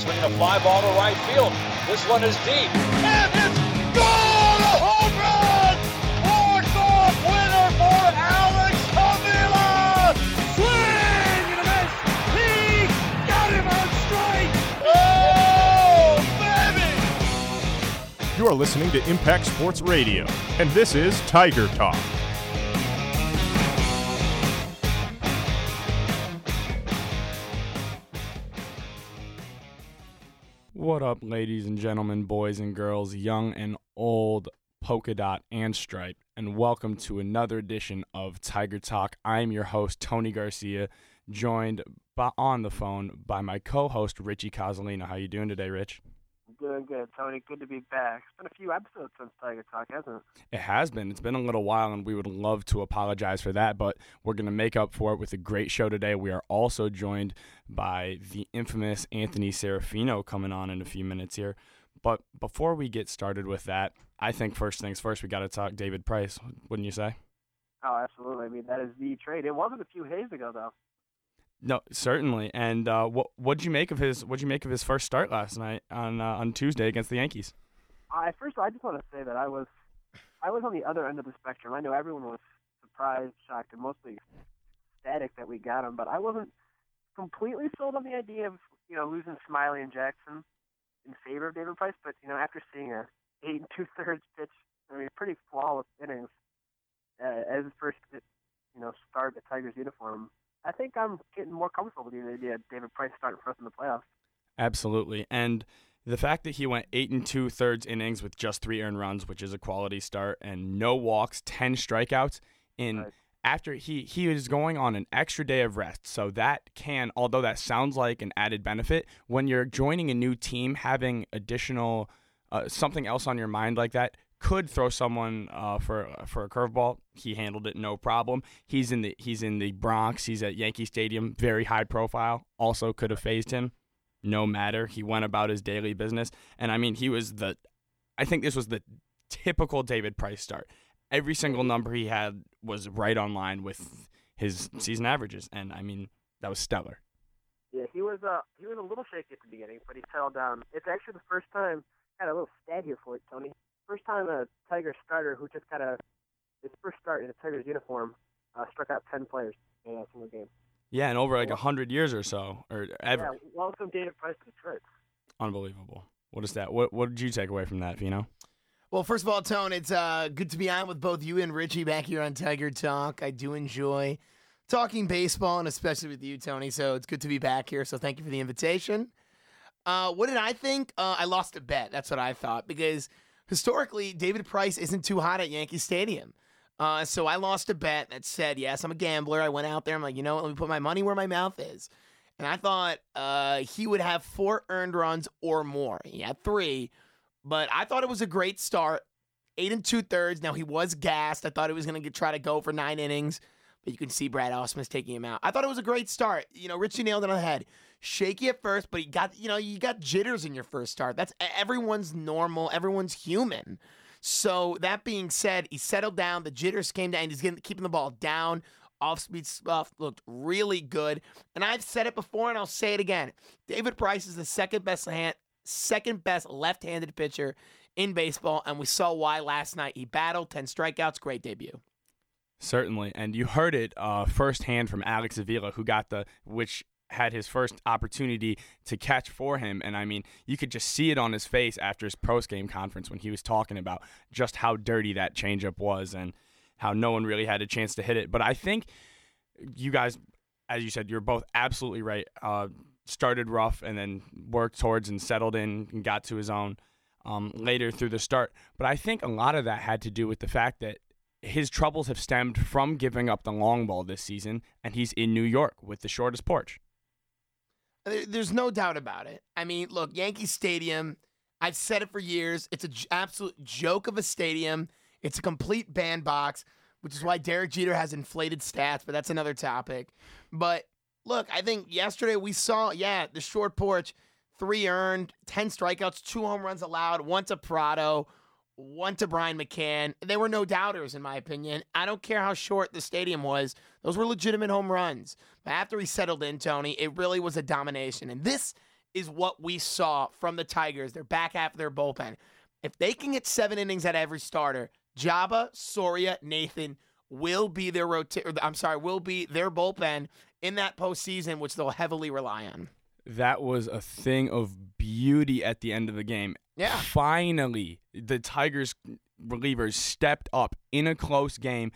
swinging a fly ball to right field. This one is deep. And it's gone! A home run! Walk-off winner for Alex Avila! Swing and a miss! He got him on strike! Oh, baby! You are listening to Impact Sports Radio, and this is Tiger Talk. Up, ladies and gentlemen, boys and girls, young and old, polka dot and stripe, and welcome to another edition of Tiger Talk. I'm your host, Tony Garcia, joined by, on the phone by my co-host, Richie Cozzolino. How you doing today, Rich? Doing good, Tony. Good to be back. It's been a few episodes since Tiger Talk, hasn't it? It has been. It's been a little while, and we would love to apologize for that, but we're going to make up for it with a great show today. We are also joined by the infamous Anthony Serafino coming on in a few minutes here. But before we get started with that, I think first things first, we got to talk David Price, wouldn't you say? Oh, absolutely. I mean, that is the trade. It wasn't a few days ago, though. No, certainly. And uh, what what'd you make of his what'd you make of his first start last night on uh, on Tuesday against the Yankees? I first, I just want to say that I was, I was on the other end of the spectrum. I know everyone was surprised, shocked, and mostly ecstatic that we got him, but I wasn't completely sold on the idea of you know losing Smyly and Jackson in favor of David Price. But you know, after seeing a eight and two thirds pitch, I mean, pretty flawless innings uh, as his first you know start at Tigers uniform. I think I'm getting more comfortable with the idea of David Price starting for us in the playoffs. Absolutely. And the fact that he went eight and two thirds innings with just three earned runs, which is a quality start, and no walks, ten strikeouts in Right. after he he is going on an extra day of rest. So that can, although that sounds like an added benefit, when you're joining a new team, having additional uh, something else on your mind like that could throw someone uh, for for a curveball. He handled it no problem. He's in the he's in the Bronx. He's at Yankee Stadium, very high profile. Also could have phased him. No matter. He went about his daily business, and I mean he was the. I think this was the typical David Price start. Every single number he had was right on line with his season averages, and I mean that was stellar. Yeah, he was uh he was a little shaky at the beginning, but he settled down. It's actually the first time. Got a little stat here for it, Tony. First time a Tiger starter who just got a his first start in a Tigers uniform uh, struck out ten players in a single game. Yeah, and over like a hundred years or so, or ever. Yeah, welcome David Price to Detroit. Unbelievable. What is that? What What did you take away from that, Fino? Well, first of all, Tone, it's uh, good to be on with both you and Richie back here on Tiger Talk. I do enjoy talking baseball, and especially with you, Tony. So it's good to be back here. So thank you for the invitation. Uh, what did I think? Uh, I lost a bet. That's what I thought because historically, David Price isn't too hot at Yankee Stadium. Uh, so I lost a bet that said, yes, I'm a gambler. I went out there. I'm like, you know what? Let me put my money where my mouth is. And I thought uh, he would have four earned runs or more. He had three, but I thought it was a great start. Eight and two thirds. Now he was gassed. I thought he was going to try to go for nine innings, but you can see Brad Ausmus taking him out. I thought it was a great start. You know, Richie nailed it on the head. Shaky at first, but he got you know you got jitters in your first start. That's everyone's normal. Everyone's human. So that being said, he settled down. The jitters came down. He's getting, keeping the ball down. Off speed stuff looked really good. And I've said it before, and I'll say it again. David Price is the second best hand, second best left-handed pitcher in baseball, and we saw why last night. He battled ten strikeouts. Great debut. Certainly, and you heard it uh, firsthand from Alex Avila, who got the which had his first opportunity to catch for him. And I mean, you could just see it on his face after his post game conference when he was talking about just how dirty that changeup was and how no one really had a chance to hit it. But I think you guys, as you said, you're both absolutely right. Uh, started rough and then worked towards and settled in and got to his own um, later through the start. But I think a lot of that had to do with the fact that his troubles have stemmed from giving up the long ball this season, and he's in New York with the shortest porch. There- There's no doubt about it. I mean, look, Yankee Stadium, I've said it for years. It's an absolute joke of a stadium. It's a complete bandbox, which is why Derek Jeter has inflated stats, but that's another topic. But look, I think yesterday we saw, yeah, the short porch, three earned, 10 strikeouts, two home runs allowed, one to Prado, one to Brian McCann. They were no doubters, in my opinion. I don't care how short the stadium was, those were legitimate home runs. But after he settled in, Tony, it really was a domination. And this is what we saw from the Tigers. Their back of their bullpen. If they can get seven innings at every starter, Joba, Soria, Nathan will be their rota- I'm sorry, will be their bullpen in that postseason, which they'll heavily rely on. That was a thing of beauty at the end of the game. Yeah. Finally, the Tigers relievers stepped up in a close game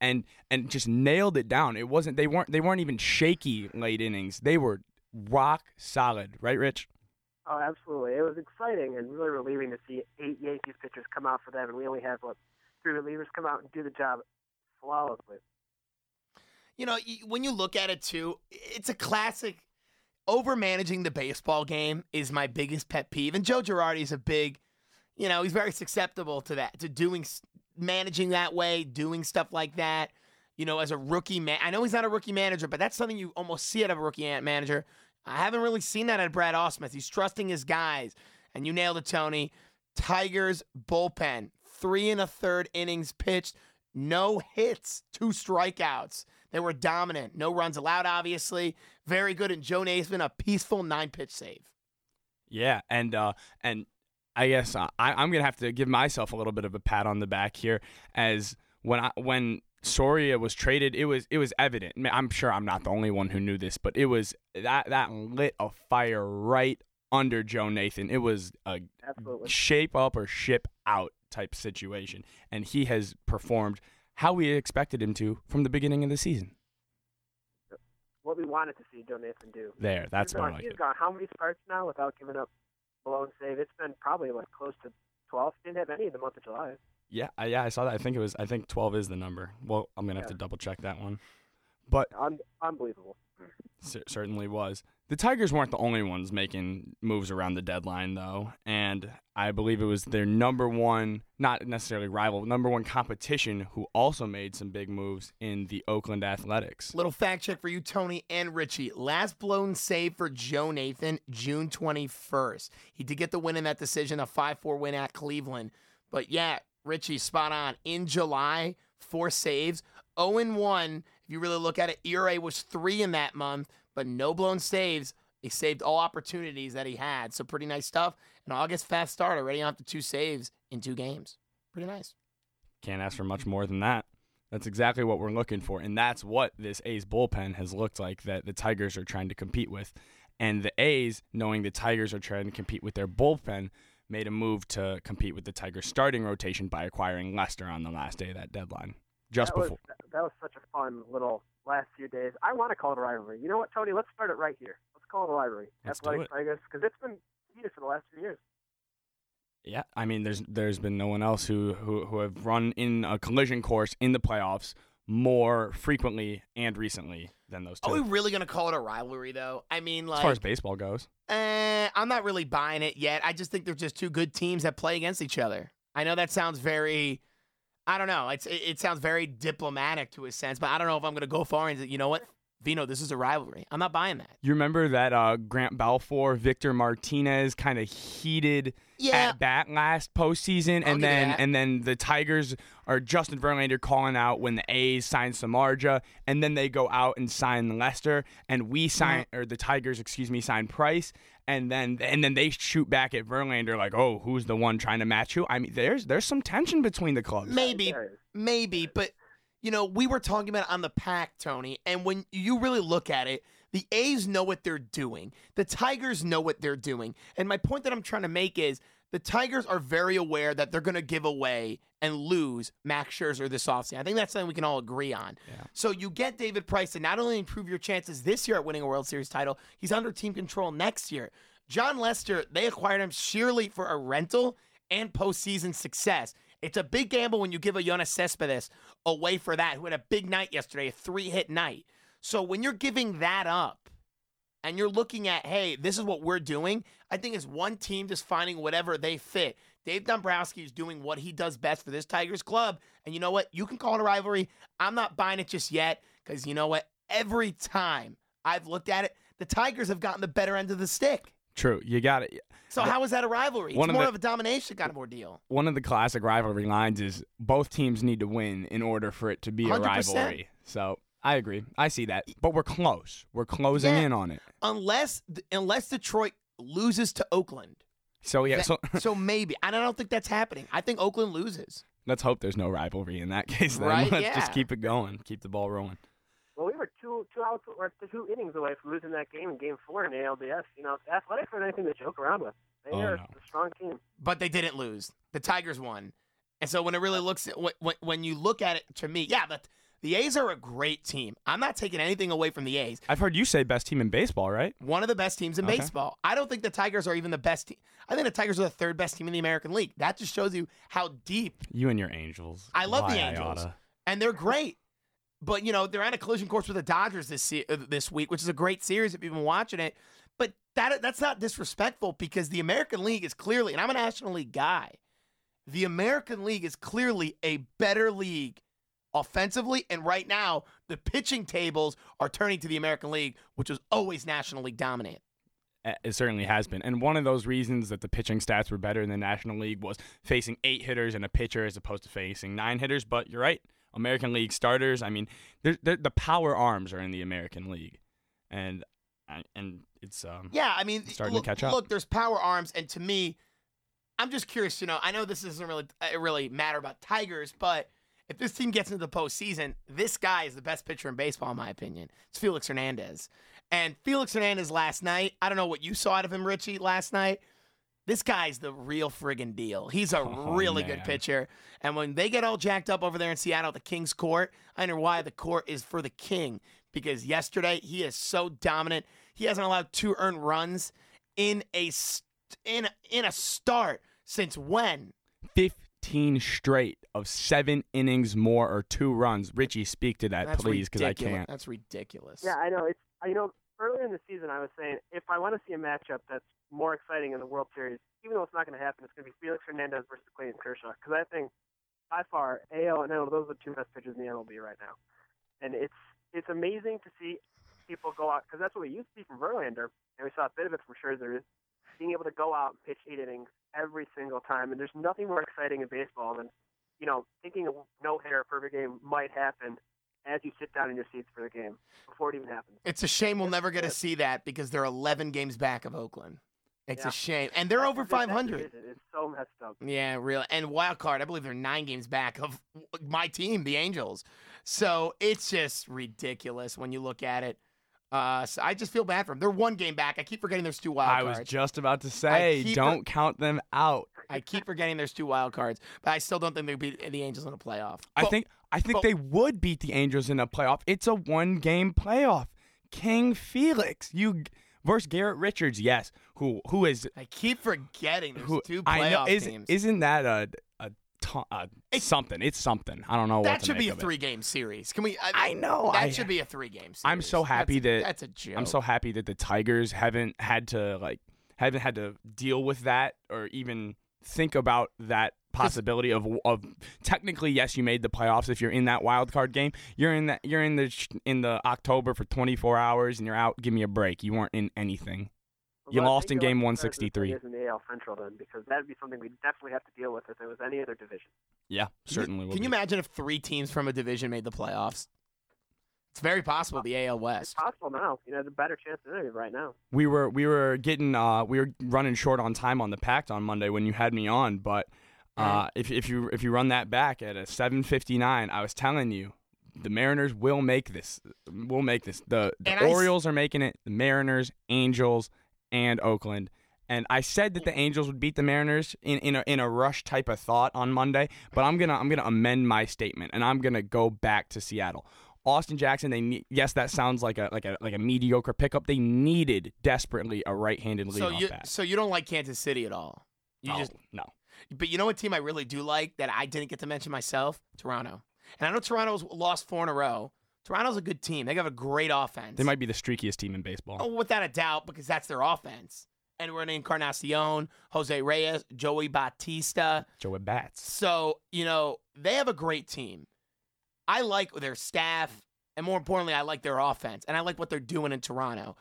and and just nailed it down. It wasn't they weren't they weren't even shaky late innings. They were rock solid, right, Rich? Oh, absolutely. It was exciting and really relieving to see eight Yankees pitchers come out for them, and we only had what three relievers come out and do the job flawlessly. You know, when you look at it too, it's a classic. Over managing the baseball game is my biggest pet peeve, and Joe Girardi is a big, you know, he's very susceptible to that, to doing managing that way, doing stuff like that. You know, as a rookie man, I know he's not a rookie manager, but that's something you almost see out of a rookie an- manager. I haven't really seen that at Brad Ausmus. He's trusting his guys, and you nailed it, Tony. Tigers bullpen, three and a third innings pitched, no hits, two strikeouts. They were dominant. No runs allowed, obviously. Very good. And Joe Naismith, a peaceful nine pitch save. Yeah, and uh, and I guess uh, I, I'm gonna have to give myself a little bit of a pat on the back here, as when I when Soria was traded, it was it was evident. I mean, I'm sure I'm not the only one who knew this, but it was that that lit a fire right under Joe Nathan. It was a Absolutely. shape up or ship out type situation, and he has performed how we expected him to from the beginning of the season. What we wanted to see Joe Nathan do. There, that's he's more gone, like He's it. gone how many starts now without giving up a blown save? It's been probably like close to 12. Didn't have any in the month of July. Yeah, I, yeah, I saw that. I think it was. I think 12 is the number. Well, I'm gonna have to double check that one, but Un- unbelievable. cer- certainly was. The Tigers weren't the only ones making moves around the deadline, though, and I believe it was their number one, not necessarily rival, number one competition, who also made some big moves in the Oakland Athletics. Little fact check for you, Tony and Richie. Last blown save for Joe Nathan, June 21st. He did get the win in that decision, a 5 4 win at Cleveland. But yeah, Richie, spot on. In July, four saves. 0 1. If you really look at it, ERA was three in that month, but no blown saves. He saved all opportunities that he had. So pretty nice stuff. An August fast start, already on to two saves in two games. Pretty nice. Can't ask for much more than that. That's exactly what we're looking for, and that's what this A's bullpen has looked like that the Tigers are trying to compete with. And the A's, knowing the Tigers are trying to compete with their bullpen, made a move to compete with the Tigers' starting rotation by acquiring Lester on the last day of that deadline, just that before. Was, that was such a fun little last few days. I want to call it a rivalry. You know what, Tony? Let's start it right here. Let's call it a rivalry. Let's do Athletics it. Tigers, because it's been heated for the last few years. Yeah, I mean, there's there's been no one else who who, who have run in a collision course in the playoffs more frequently and recently than those two. Are we really going to call it a rivalry, though? I mean, like. as far as baseball goes. Eh, I'm not really buying it yet. I just think they're just two good teams that play against each other. I know that sounds very, I don't know. It's it, it sounds very diplomatic to a sense, but I don't know if I'm going to go far and say, you know what, Fino, this is a rivalry. I'm not buying that. You remember that uh, Grant Balfour, Victor Martinez kind of heated Yeah. at bat last postseason, I'll and then and then the Tigers are Justin Verlander calling out when the A's sign Samardzija, and then they go out and sign Lester, and we sign Mm-hmm. or the Tigers, excuse me, sign Price, and then and then they shoot back at Verlander like, oh, who's the one trying to match you?" I mean, there's there's some tension between the clubs. Maybe, maybe, but you know, we were talking about it on the pack, Tony, and when you really look at it, the A's know what they're doing. The Tigers know what they're doing. And my point that I'm trying to make is the Tigers are very aware that they're going to give away and lose Max Scherzer this offseason. I think that's something we can all agree on. Yeah. So you get David Price to not only improve your chances this year at winning a World Series title, he's under team control next year. Jon Lester, they acquired him sheerly for a rental and postseason success. It's a big gamble when you give a Yoenis Cespedes away for that, who had a big night yesterday, a three hit night. So when you're giving that up and you're looking at, hey, this is what we're doing, I think it's one team just finding whatever they fit. Dave Dombrowski is doing what he does best for this Tigers club. And you know what? You can call it a rivalry. I'm not buying it just yet because you know what? Every time I've looked at it, the Tigers have gotten the better end of the stick. True, you got it. So how is that a rivalry? One It's of more the- of a domination kind of ordeal. One of the classic rivalry lines is both teams need to win in order for it to be a 100%. rivalry. So I agree. I see that. But we're close. We're closing Yeah. in on it. Unless unless Detroit loses to Oakland. So yeah, That- so so maybe. And I don't think that's happening. I think Oakland loses. let's hope there's no rivalry in that case. Then Right, let's yeah. just keep it going, keep the ball rolling. Well, we were two two outs or two innings away from losing that game in Game Four in ALDS. You know, athletics aren't anything to joke around with. They Oh, are no. a strong team. But they didn't lose. The Tigers won. And so when it really looks when, when- when you look at it to me, yeah, but the A's are a great team. I'm not taking anything away from the A's. I've heard you say best team in baseball, right? One of the best teams in Okay. baseball. I don't think the Tigers are even the best team. I think the Tigers are the third best team in the American League. That just shows you how deep You and your Angels. I love the Angels. and they're great. But you know they're on a collision course with the Dodgers this se- uh, this week, which is a great series if you've been watching it. But that that's not disrespectful because the American League is clearly, and I'm a National League guy. The American League is clearly a better league offensively, and right now the pitching tables are turning to the American League, which was always National League dominant. It certainly has been. And one of those reasons that the pitching stats were better in the National League was facing eight hitters and a pitcher as opposed to facing nine hitters. But you're right. American League starters, I mean, they're, they're, the power arms are in the American League. And and it's um Yeah, I mean, Starting to catch up. Look, there's power arms, and to me, I'm just curious. You know, I know this doesn't really really matter about Tigers, but if this team gets into the postseason, this guy is the best pitcher in baseball, in my opinion. It's Felix Hernandez, and Felix Hernandez last night. I don't know what you saw out of him, Richie, last night. This guy's the real friggin' deal. He's a Oh, really good pitcher. And when they get all jacked up over there in Seattle at the King's Court, I know why the court is for the King. Because yesterday he is so dominant. He hasn't allowed two earned runs in a in in a start since when? 15 straight of seven innings more or two runs. Richie, speak to that, That's please, because I can't. That's ridiculous. Yeah, I know. It's you know earlier in the season I was saying if I want to see a matchup that's more exciting in the World Series, even though it's not going to happen, it's going to be Felix Hernandez versus Clayton Kershaw because I think by far AL and NL those are the two best pitchers in the MLB right now, and it's it's amazing to see people go out because that's what we used to see from Verlander, and we saw a bit of it from Scherzer, is being able to go out and pitch eight innings every single time, and there's nothing more exciting in baseball than you know thinking a no hitter perfect game might happen as you sit down in your seats for the game before it even happens. It's a shame we'll never get to see that because they're 11 games back of Oakland. It's Yeah. a shame, and they're over That- that 500. division is so messed up. Yeah, real And wild card, I believe they're nine games back of my team, the Angels. So it's just ridiculous when you look at it. Uh, so I just feel bad for them. They're one game back. I keep forgetting there's two wild I cards. I was just about to say, don't count them out. I keep forgetting there's two wild cards, but I still don't think they'll beat the Angels in a playoff. I But- think I think but- they would beat the Angels in a playoff. It's a one game playoff. King Felix, you versus Garrett Richards, yes. Who who is I keep forgetting there's who two I know playoff is teams. isn't that a a, to- a uh, It's- something? It's something. I don't know that should be a of it. three game series. Can we? I, I know. That I- should be a three game series. I'm so happy that's, that- that's a joke. I'm so happy that the Tigers haven't had to like haven't had to deal with that or even think about that possibility of of technically yes you made the playoffs if you're in that wild card game you're in that you're in the in the October for 24 hours and you're out give me a break you weren't in anything You Well, lost in game have to start with 163. players In the AL Central, then, because that'd be something we'd definitely have to deal with if it was any other division. yeah Can you- certainly will Can you imagine if three teams from a division made the playoffs? It's very possible the AL West. It's possible now. You know, there's a better chance than any right now. we were we were getting uh we were running short on time on the pact on Monday when you had me on, but uh if if you if you run that back at a 7:59, I was telling you the Mariners will make this. Will make this. The, the And I s- Orioles are making it. The Mariners, Angels, and Oakland. And I said that the Angels would beat the Mariners in, in a in a rush type of thought on Monday, but I'm gonna I'm gonna amend my statement and I'm gonna go back to Seattle. Austin Jackson, they need, yes, that sounds like a like a like a mediocre pickup. They needed desperately a right-handed So leadoff you bat. so you don't like Kansas City at all? You no, just no. but you know what team I really do like that I didn't get to mention myself? Toronto. And I know Toronto's lost four in a row. Toronto's a good team. They have a great offense. They might be the streakiest team in baseball. Oh, without a doubt, because that's their offense. And Edwin Encarnacion, Jose Reyes, Joey Bautista. Joey bats. So, you know, they have a great team. I like their staff, and more importantly, I like their offense, and I like what they're doing in Toronto.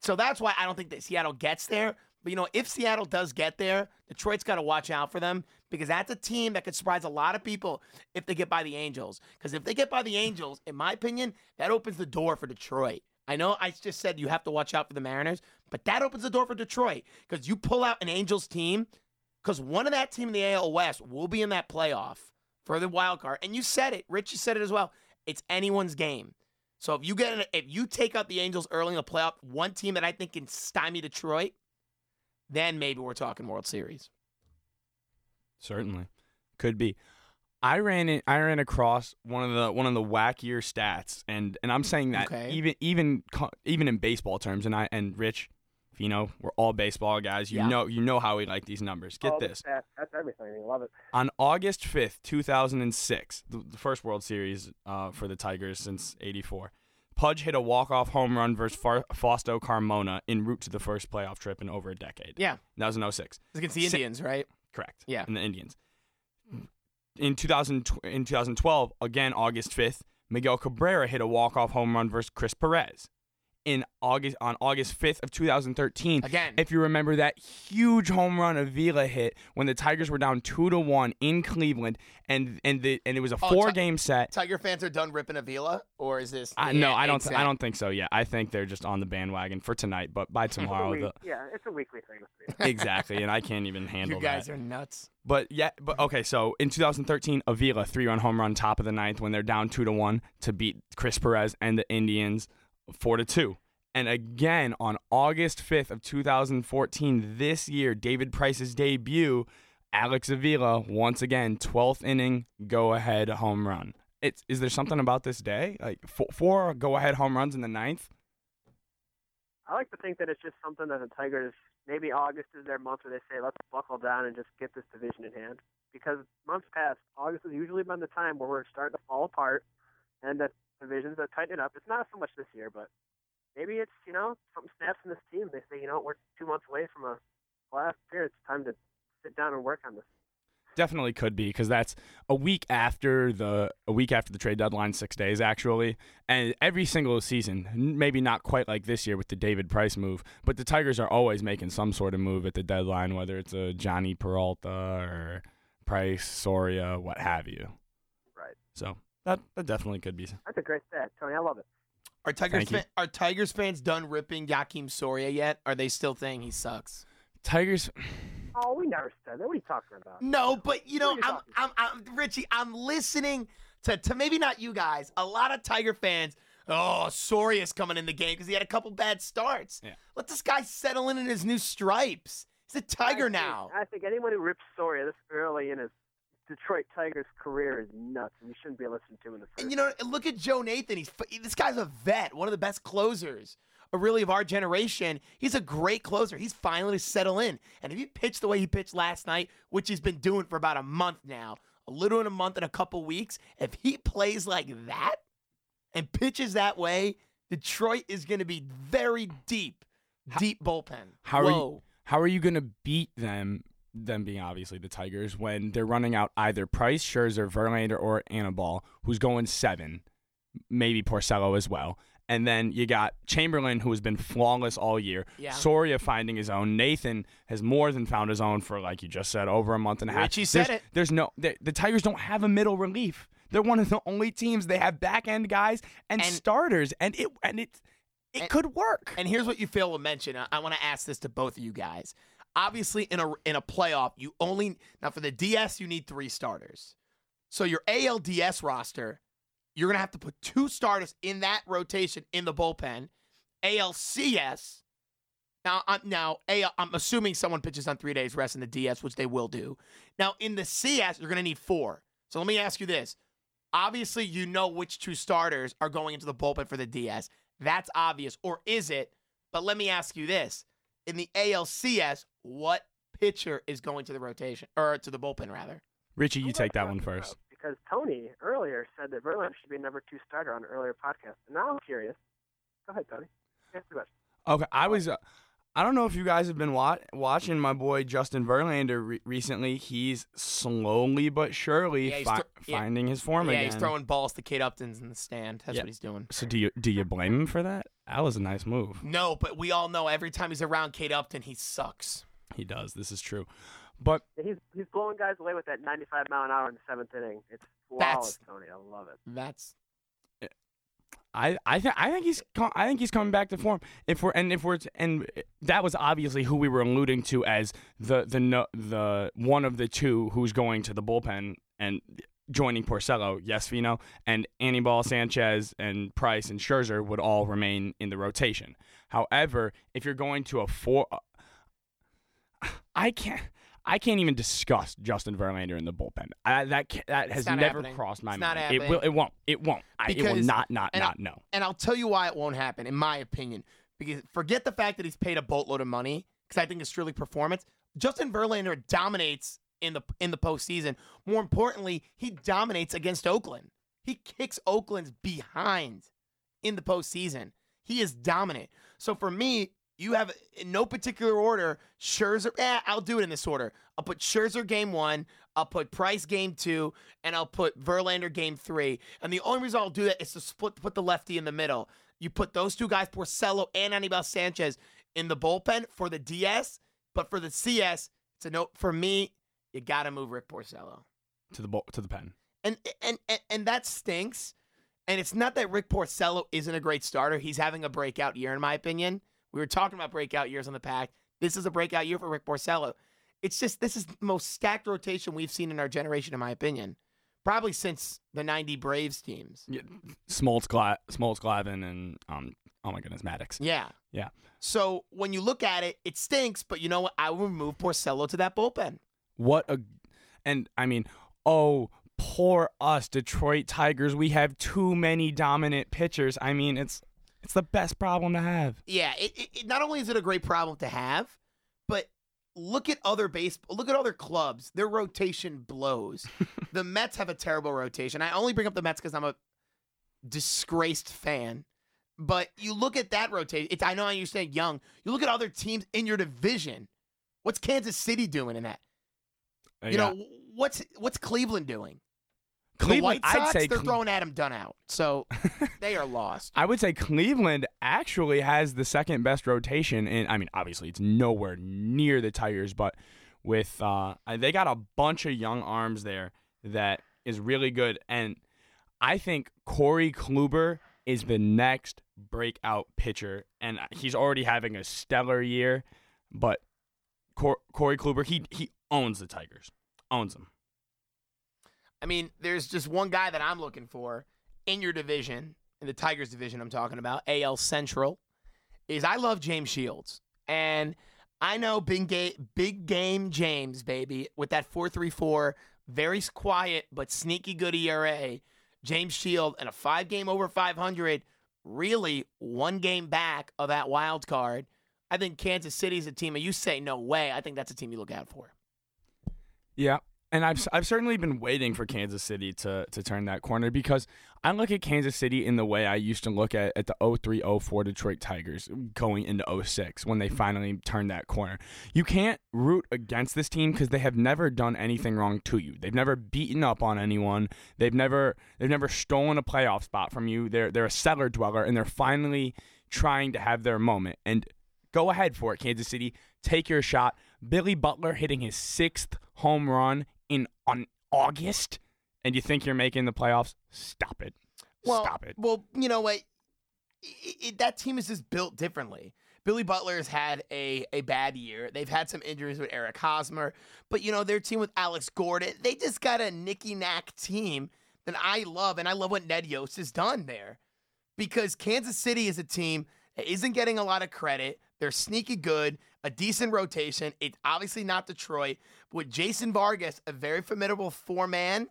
So that's why I don't think that Seattle gets there. But, you know, if Seattle does get there, Detroit's got to watch out for them because that's a team that could surprise a lot of people if they get by the Angels. Because if they get by the Angels, in my opinion, that opens the door for Detroit. I know I just said you have to watch out for the Mariners, but that opens the door for Detroit because you pull out an Angels team because one of that team in the AL West will be in that playoff for the wild card. And you said it, Rich, you said it as well. It's anyone's game. So if you get an, if you take out the Angels early in the playoff, one team that I think can stymie Detroit, then maybe we're talking World Series. Certainly, could be. I ran in, I ran across one of the one of the wackier stats, and and I'm saying that Okay. even even even in baseball terms, and I and Rich, if you know, we're all baseball guys. You Yeah. know you know how we like these numbers. Get All this. stats, That's everything. I love it. On August 5th, 2006, the, the first World Series uh, for the Tigers since 84, Pudge hit a walk-off home run versus Far- Fausto Carmona en route to the first playoff trip in over a decade. Yeah, That was in 06. it's against the Indians, right? Correct. Yeah. And the Indians. In 2000, in 2012, again August 5th, Miguel Cabrera hit a walk-off home run versus Chris Perez. In August on August 5th of 2013, Again. if you remember that huge home run Avila hit when the Tigers were down 2 to 1 in Cleveland and and the and it was a Oh, four Ti- game set. Tiger fans are done ripping Avila, or is this? I, no, I don't. Th- I don't think so. Yeah, I think they're just on the bandwagon for tonight, but by tomorrow, Week- the, yeah, it's a weekly thing exactly. And I can't even handle You guys that. are nuts. But yeah, but okay. So in 2013, Avila three run home run top of the ninth when they're down two to one to beat Chris Perez and the Indians four to two. And again on August 5th of 2014, this year, David Price's debut, Alex Avila once again 12th inning go ahead home run. It's is there something about this day like four, four go ahead home runs in the ninth? I like to think that it's just something that the Tigers, maybe August is their month where they say, let's buckle down and just get this division in hand. Because months past, August has usually been the time where we're starting to fall apart and the divisions are tightening up. It's not so much this year, but maybe it's, you know, something snaps in this team. They say, you know, we're two months away from a playoff period. It's time to sit down and work on this. Definitely could be because that's a week after the a week after the trade deadline, six days actually, and every single season, maybe not quite like this year with the David Price move, but the Tigers are always making some sort of move at the deadline, whether it's a Jhonny Peralta or Price, Soria, what have you. Right. So that that definitely could be. That's a great stat, Tony. I love it. Are Tigers Thank fan, are Tigers fans done ripping Joakim Soria yet? Are they still saying he sucks? Tigers. Oh, we never said that. What are you talking about? No, but you know, What are you I'm, I'm, I'm, Richie. I'm listening to, to maybe not you guys. A lot of Tiger fans. Oh, Soria's coming in the game because he had a couple bad starts. Yeah. Let this guy settle in in his new stripes. He's a Tiger I think- now. I think anyone who rips Soria this early in his Detroit Tigers career is nuts, and you shouldn't be listening to him in the first. And you know, look at Joe Nathan. He's this guy's a vet, one of the best closers, uh, really of our generation. He's a great closer. He's finally to settle in. And if he pitched the way he pitched last night, which he's been doing for about a month now, a little in a month and a couple weeks, if he plays like that and pitches that way, Detroit is going to be very deep, deep bullpen. How are you? How are you going to beat them? Them being obviously the Tigers when they're running out either Price, Scherzer, Verlander, or Anibal, who's going seven, maybe Porcello as well. And then you got Chamberlain, who has been flawless all year. Yeah. Soria finding his own. Nathan has more than found his own for, like you just said, over a month and a half. Richie said there's, it. There's no. The, the Tigers don't have a middle relief. They're one of the only teams they have back end guys and, And- starters, and it and it it And- could work. And here's what you fail to mention. I, I want to ask this to both of you guys. Obviously, in a in a playoff, you only now for the DS you need three starters. So your ALDS roster, you're gonna have to put two starters in that rotation in the bullpen. ALCS. Now, I'm, now I'm assuming someone pitches on three days rest in the DS, which they will do. Now, in the CS, you're to need four. So let me ask you this. Obviously, you know which two starters are going into the bullpen for the DS. That's obvious. Or is it? But let me ask you this. In the ALCS, what pitcher is going to the rotation, or to the bullpen, rather? Richie, you take that glad one you brought first. up, Because Tony earlier said that Verlander should be a number two starter on an earlier podcast. And now I'm curious. Go ahead, Tony. Answer the question. Okay, I was. Uh, I don't know if you guys have been wa- watching my boy Justin Verlander re- recently. He's slowly but surely Yeah, he's fi- thro- yeah. finding his form yeah, again. he's throwing balls to Kate Upton's in the stand. That's Yeah. what he's doing. So do you do you blame him for that? That was a nice move. No, but we all know every time he's around Kate Upton, he sucks. He does. This is true. But He's he's blowing guys away with that 95 mile an hour in the seventh inning. It's flawless, That's- Tony. I love it. That's I I, th- I think he's co- I think he's coming back to form. If we're and if we're and that was obviously who we were alluding to as the the no, the one of the two who's going to the bullpen and joining Porcello. Yes, Fino and Anibal Sanchez and Price and Scherzer would all remain in the rotation. However, if you're going to a four, I can't. I can't even discuss Justin Verlander in the bullpen. I, that that has never happening. crossed my It's mind. It will. It won't. It won't. I, it will Because- not. Not. Not. I- no. And I'll tell you why it won't happen, in my opinion. Because forget the fact that he's paid a boatload of money, because I think it's truly performance. Justin Verlander dominates in the in the postseason. More importantly, he dominates against Oakland. He kicks Oakland's behind in the postseason. He is dominant. So for me, you have in no particular order Scherzer. Eh, I'll do it in this order. I'll put Scherzer game one. I'll put Price game two, and I'll put Verlander game three. And the only reason I'll do that is to split put the lefty in the middle. You put those two guys, Porcello and Anibal Sanchez, in the bullpen for the DS, but for the CS, it's a note for me. You got to move Rick Porcello To the to the pen. and, and and and that stinks. And it's not that Rick Porcello isn't a great starter. He's having a breakout year, in my opinion. We were talking about breakout years on the pack. This is a breakout year for Rick Porcello. It's just this is the most stacked rotation we've seen in our generation, in my opinion. Probably since the '90 Braves teams. Yeah, Smoltz, Gla- Smoltz, Glavine, and um. Oh my goodness, Maddux. Yeah. Yeah. So when you look at it, it stinks. But you know what? I will move Porcello to that bullpen. What a, and I mean, oh poor us, Detroit Tigers. We have too many dominant pitchers. I mean, it's it's the best problem to have. Yeah, it, it, it not only is it a great problem to have, but look at other base look at other clubs. Their rotation blows. the Mets have a terrible rotation. I only bring up the Mets because I'm a disgraced fan. But you look at that rotation. It's I know you're saying young. You look at other teams in your division. What's Kansas City doing in that? Uh, You yeah. know what's what's Cleveland doing? Cleveland. the White Sox, I'd say they're Cle- throwing Adam Dunn out, so they are lost. I would say Cleveland actually has the second best rotation, and I mean, obviously, it's nowhere near the Tigers, but with uh, they got a bunch of young arms there that is really good, and I think Corey Kluber is the next breakout pitcher, and he's already having a stellar year. But Cor- Corey Kluber, he he owns the Tigers, owns them. I mean, there's just one guy that I'm looking for in your division, in the Tigers division I'm talking about, AL Central, is I love James Shields. And I know big, ga- big game James, baby, with that 4-3-4, very quiet but sneaky good ERA. James Shield and a five game over 500, really one game back of that wild card. I think Kansas City's a team, and you say no way. I think that's a team you look out for. Yeah. And I've I've certainly been waiting for Kansas City to to turn that corner because I look at Kansas City in the way I used to look at, at the 03-04 Detroit Tigers going into 06 when they finally turned that corner. You can't root against this team because they have never done anything wrong to you. They've never beaten up on anyone. They've never they've never stolen a playoff spot from you. They're they're a cellar dweller and they're finally trying to have their moment. And go ahead for it, Kansas City. Take your shot. Billy Butler hitting his sixth home run on August, and you think you're making the playoffs? Stop it. Well, Stop it. Well, you know what? It, it, that team is just built differently. Billy Butler has had a, a bad year. They've had some injuries with Eric Hosmer, but you know their team with Alex Gordon, they just got a nicky knack team that I love, and I love what Ned Yost has done there, because Kansas City is a team that isn't getting a lot of credit. They're sneaky good, a decent rotation. It's obviously not Detroit, but with Jason Vargas, a very formidable four man,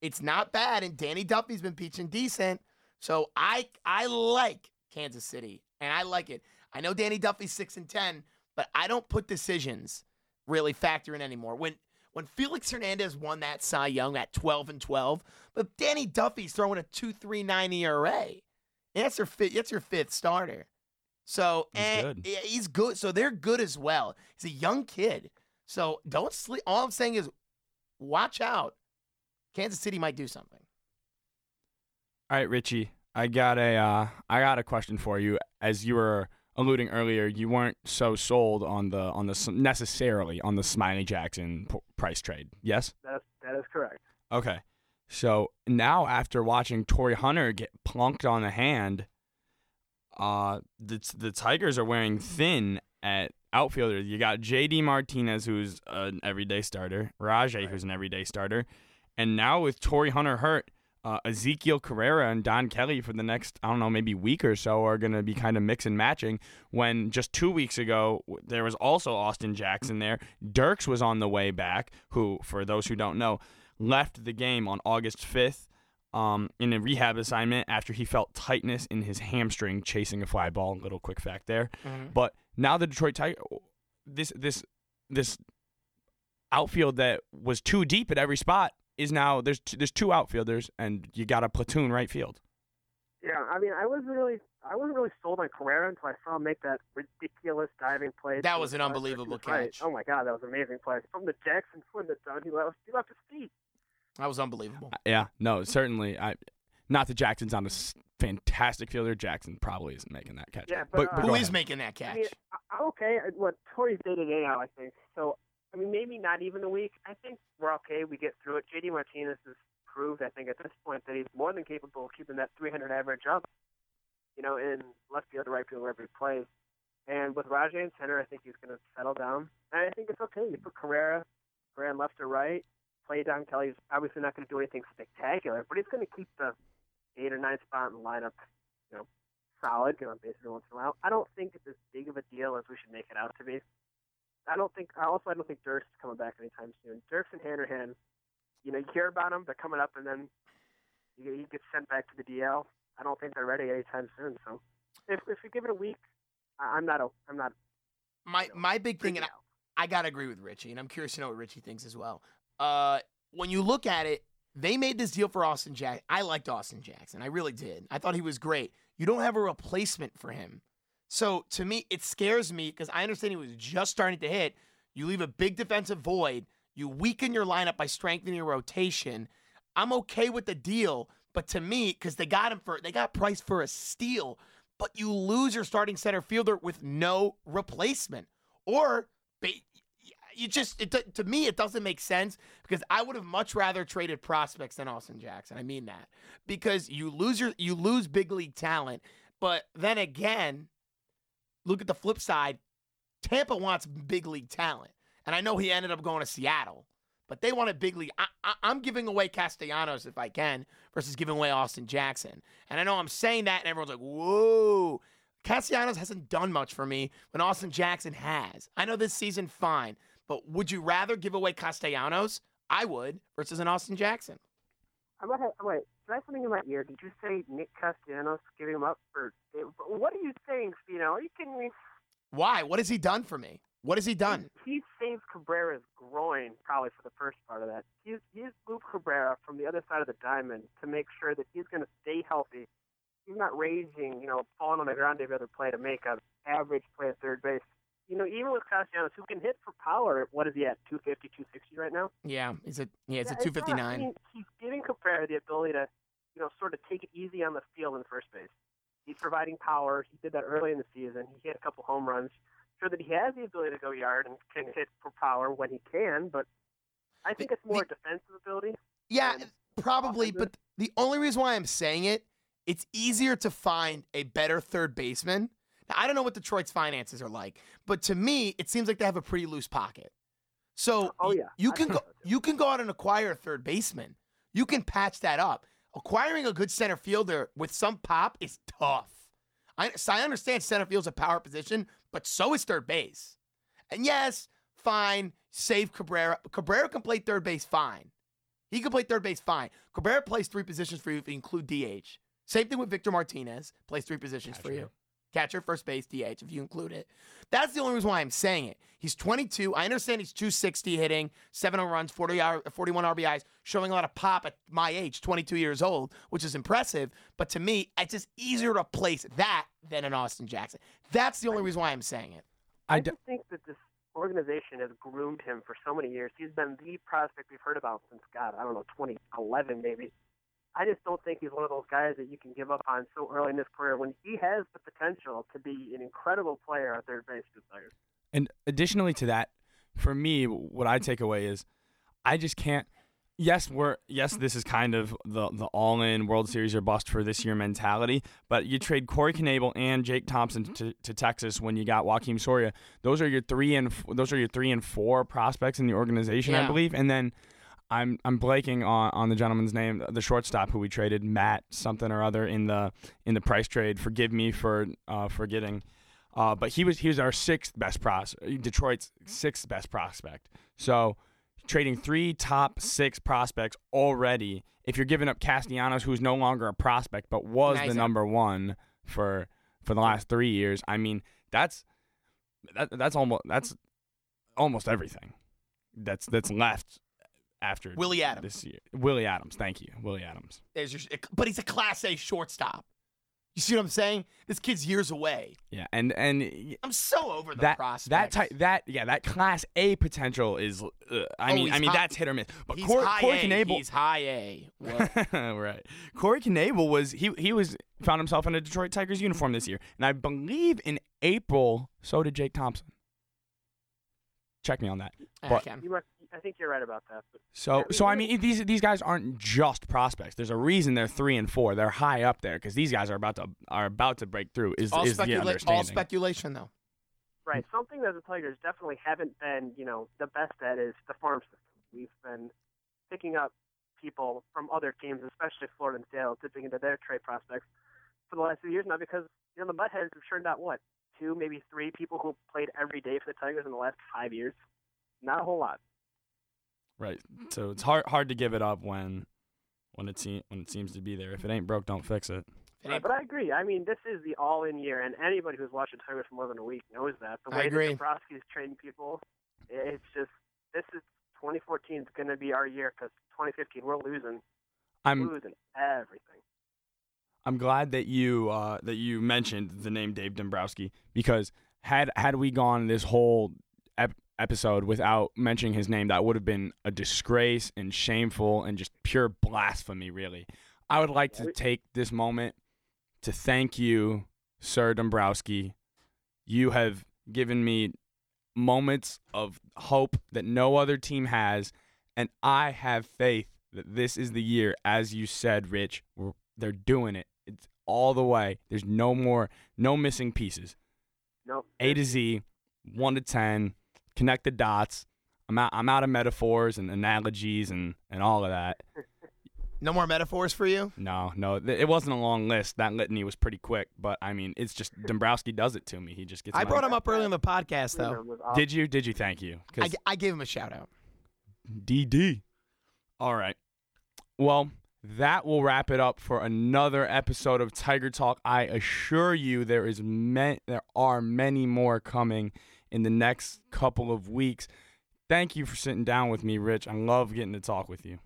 it's not bad. And Danny Duffy's been pitching decent. So I I like Kansas City. And I like it. I know Danny Duffy's six and ten, but I don't put decisions really factor in anymore. When when Felix Hernandez won that Cy Young at 12 and 12, but Danny Duffy's throwing a 2.39 ERA. And that's your fifth, that's your fifth starter. So He's eh, good. yeah, he's good. So they're good as well. He's a young kid. So don't sleep. All I'm saying is watch out. Kansas City might do something. All right, Richie, I got a uh, I got a question for you. As you were alluding earlier, you weren't so sold on the on the necessarily on the Smyly Jackson p- price trade. Yes. That is, that is correct. Okay. So now, after watching Torii Hunter get plunked on the hand, uh, the the Tigers are wearing thin at outfielder. You got J.D. Martinez, who's an everyday starter, Rajai, who's an everyday starter, and now with Torii Hunter hurt, uh, Ezekiel Carrera and Don Kelly for the next, I don't know, maybe week or so are going to be kind of mix and matching. When just two weeks ago, there was also Austin Jackson there. Dirks was on the way back, who, for those who don't know, left the game on August 5th um, in a rehab assignment after he felt tightness in his hamstring chasing a fly ball. Little quick fact there. Mm-hmm. But now the Detroit Tigers, this, this, this outfield that was too deep at every spot is now there's t- there's two outfielders and you got a platoon right field. Yeah, I mean, I wasn't really, I wasn't really sold on Carrera until I saw him make that ridiculous diving play. That was an unbelievable versus right. catch. Oh my god, that was an amazing play from the Jackson swing that's done. He left, he left his feet. That was unbelievable. Yeah, no, certainly. I not that Jackson's on a s- fantastic fielder. Jackson probably isn't making that catch. Yeah, but, uh, go Who ahead. making that catch? I mean, I- I'm okay. What Torii's day to day now, I think. So, I mean, maybe not even a week. I think we're okay. We get through it. JD Martinez has proved, I think, at this point that he's more than capable of keeping that 300 average up. You know, in left field or right field wherever he plays. And with Rajai in center, I think he's going to settle down. And I think it's okay. You put Carrera, Carrera in left or right. Play Don Kelly's obviously not going to do anything spectacular, but he's going to keep the eight or nine spot in the lineup, you know, solid, get on base every once in a while. I don't think it's as big of a deal as we should make it out to be. I don't think. Also, I don't think Dirk's coming back anytime soon. Dirk's and Hanrahan, you know, you hear about them, they're coming up, and then you, you get sent back to the DL. I don't think they're ready anytime soon. So, if if we give it a week, I, I'm not. a- I'm not. my my big thing, and. I, I gotta agree with Richie, and I'm curious to know what Richie thinks as well. Uh, when you look at it, they made this deal for Austin Jackson. I liked Austin Jackson. I really did. I thought he was great. You don't have a replacement for him. So to me, it scares me because I understand he was just starting to hit. You leave a big defensive void. You weaken your lineup by strengthening your rotation. I'm okay with the deal, but to me, because they got him for they got priced for a steal, but you lose your starting center fielder with no replacement, or you just it, to me it doesn't make sense because I would have much rather traded prospects than Austin Jackson. I mean that because you lose your you lose big league talent, but then again, look at the flip side. Tampa wants big league talent, and I know he ended up going to Seattle, but they wanted big league. I, I'm giving away Castellanos if I can versus giving away Austin Jackson, and I know I'm saying that, and everyone's like, "Whoa." Castellanos hasn't done much for me when Austin Jackson has. I know this season fine, but would you rather give away Castellanos? I would versus an Austin Jackson. I might have. Wait, did I have something in my ear? Did you say Nick Castellanos giving him up for? What are you saying, Spino? Are you kidding me? Why? What has he done for me? What has he done? He saved Cabrera's groin probably for the first part of that. He's he's moved Cabrera from the other side of the diamond to make sure that he's going to stay healthy. He's not raging, you know, falling on the ground every other play to make an average play at third base. You know, even with Castellanos, who can hit for power, what is he at? 250, 260 right now? Yeah, he's a yeah, it's a Yeah, two not- fifty I mean, he's giving Cabrera the ability to, you know, sort of take it easy on the field in first base. He's providing power. He did that early in the season. He hit a couple home runs. Sure that he has the ability to go yard and can hit for power when he can, but I think The- it's more the- defensive ability. Yeah, probably. offensive. But the only reason why I'm saying it, it's easier to find a better third baseman. Now, I don't know what Detroit's finances are like, but to me, it seems like they have a pretty loose pocket. So Oh, yeah. you can go you can go out and acquire a third baseman. You can patch that up. Acquiring a good center fielder with some pop is tough. I, so I understand center field's a power position, but so is third base. And yes, fine, save Cabrera. Cabrera can play third base fine. He can play third base fine. Cabrera plays three positions for you if you include DH. Same thing with Victor Martinez, plays three positions for you. Catcher, first base, DH, if you include it. That's the only reason why I'm saying it. He's 22. I understand he's 260 hitting, seven home runs, 40, R- 41 RBIs, showing a lot of pop at my age, 22 years old, which is impressive. But to me, it's just easier to place that than an Austin Jackson. That's the only reason why I'm saying it. I I d- just think that this organization has groomed him for so many years. He's been the prospect we've heard about since God, I don't know, 2011 maybe. I just don't think he's one of those guys that you can give up on so early in his career when he has the potential to be an incredible player at third base for. And additionally to that, for me, what I take away is I just can't. yes, we're yes, this is kind of the the all in World Series or bust for this year mentality. But you trade Corey Knebel and Jake Thompson to, to Texas when you got Joakim Soria. Those are your three and those are your three and four prospects in the organization, I believe. And then I'm I'm blanking on, on the gentleman's name, the shortstop who we traded, Matt something or other in the in the price trade. Forgive me for uh, forgetting. Uh, but he was he was our sixth best pros Detroit's sixth best prospect. So trading three top six prospects already. If you're giving up Castellanos, who's no longer a prospect but was Nice. the number one for for the last three years, I mean that's that, that's almost that's almost everything that's that's left after Willie Adams. this year. Willie Adams, thank you, Willie Adams. There's your, but he's a Class A shortstop. You see what I'm saying? This kid's years away. Yeah, and and I'm so over the that prospects. that type that yeah that class A potential is uh, I Oh, mean he's I mean high- that's hit or miss. But He's Corey, high Corey A. Knebel, He's high A. Right. Corey Knebel was he he was found himself in a Detroit Tigers uniform this year, and I believe in April so did Jake Thompson. Check me on that. But. You must, I think you're right about that. But so Yeah, so I mean these these guys aren't just prospects. There's a reason they're three and four. They're high up there because these guys are about to are about to break through. Is all, is the specula- understanding? all speculation, though. Right. Something that the Tigers definitely haven't been, you know, the best at is the farm system. We've been picking up people from other teams, especially Florida and Seattle, dipping into their trade prospects for the last few years now because, you know, the Buttheads have turned out what? Two, maybe three people who played every day for the Tigers in the last five years. Not a whole lot. Right. So it's hard hard to give it up when when it se- when it seems to be there. If it ain't broke, don't fix it. It Right, but I agree. I mean, this is the all-in year, and anybody who's watched the Tigers for more than a week knows that. The I way agree. that Dombrowski is trading people, it's just this is 2014 is going to be our year because 2015 we're losing, I'm losing everything. I'm glad that you uh, that you mentioned the name Dave Dombrowski because had had we gone this whole ep- episode without mentioning his name, that would have been a disgrace and shameful and just pure blasphemy. Really, I would like to take this moment to thank you, Sir Dombrowski. You have given me moments of hope that no other team has, and I have faith that this is the year, as you said, Rich. We're, they're doing it. It's all the way. There's no more, no missing pieces. Nope. A to Z, one to ten. Connect the dots. I'm out. I'm out of metaphors and analogies and and all of that. No more metaphors for you? No, no, it wasn't a long list. That litany was pretty quick, but I mean, it's just Dombrowski does it to me. He just gets. I brought him up early in the podcast, though. Did you? Did you? Thank you. I, I gave him a shout out. DD. All right. Well, that will wrap it up for another episode of Tiger Talk. I assure you there is ma- there are many more coming in the next couple of weeks. Thank you for sitting down with me, Rich. I love getting to talk with you.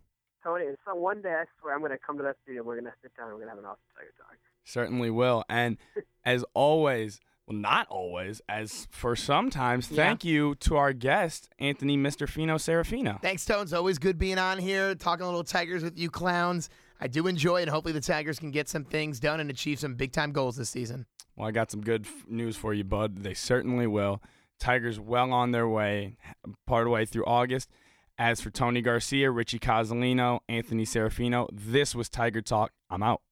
Tony, and so one day I swear I'm going to come to that studio. We're going to sit down. and We're going to have an awesome Tiger talk. Certainly will. And as always, well, not always, as for sometimes, Yeah. thank you to our guest, Anthony Mr. Fino Serafino. Thanks, Tones. Always good being on here, talking a little Tigers with you clowns. I do enjoy it. and Hopefully, the Tigers can get some things done and achieve some big time goals this season. Well, I got some good f- news for you, bud. They certainly will. Tigers well on their way, part way through August. As for Tony Garcia, Richie Cozzolino, Anthony Serafino, this was Tiger Talk. I'm out.